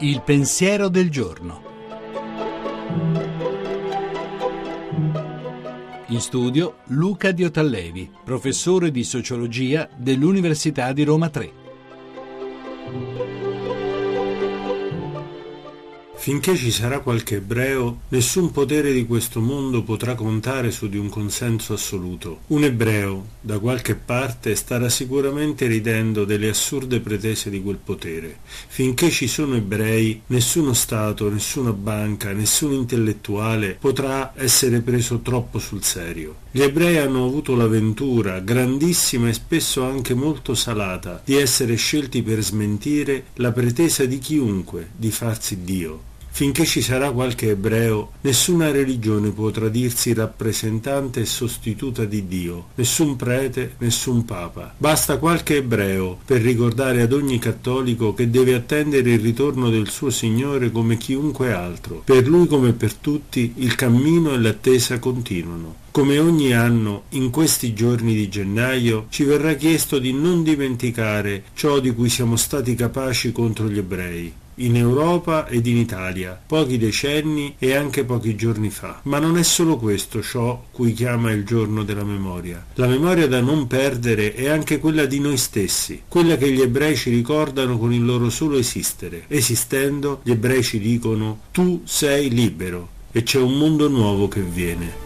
Il pensiero del giorno. In studio Luca Diotallevi, professore di sociologia dell'Università di Roma 3. Finché ci sarà qualche ebreo, nessun potere di questo mondo potrà contare su di un consenso assoluto. Un ebreo, da qualche parte, starà sicuramente ridendo delle assurde pretese di quel potere. Finché ci sono ebrei, nessuno Stato, nessuna banca, nessun intellettuale potrà essere preso troppo sul serio. Gli ebrei hanno avuto l'avventura, grandissima e spesso anche molto salata, di essere scelti per smentire la pretesa di chiunque di farsi Dio. Finché ci sarà qualche ebreo, nessuna religione potrà dirsi rappresentante e sostituta di Dio, nessun prete, nessun papa. Basta qualche ebreo per ricordare ad ogni cattolico che deve attendere il ritorno del suo Signore come chiunque altro. Per lui come per tutti il cammino e l'attesa continuano. Come ogni anno, in questi giorni di gennaio, ci verrà chiesto di non dimenticare ciò di cui siamo stati capaci contro gli ebrei in Europa ed in Italia, pochi decenni e anche pochi giorni fa. Ma non è solo questo ciò cui chiama il giorno della memoria. La memoria da non perdere è anche quella di noi stessi, quella che gli ebrei ci ricordano con il loro solo esistere. Esistendo, gli ebrei ci dicono tu sei libero e c'è un mondo nuovo che viene.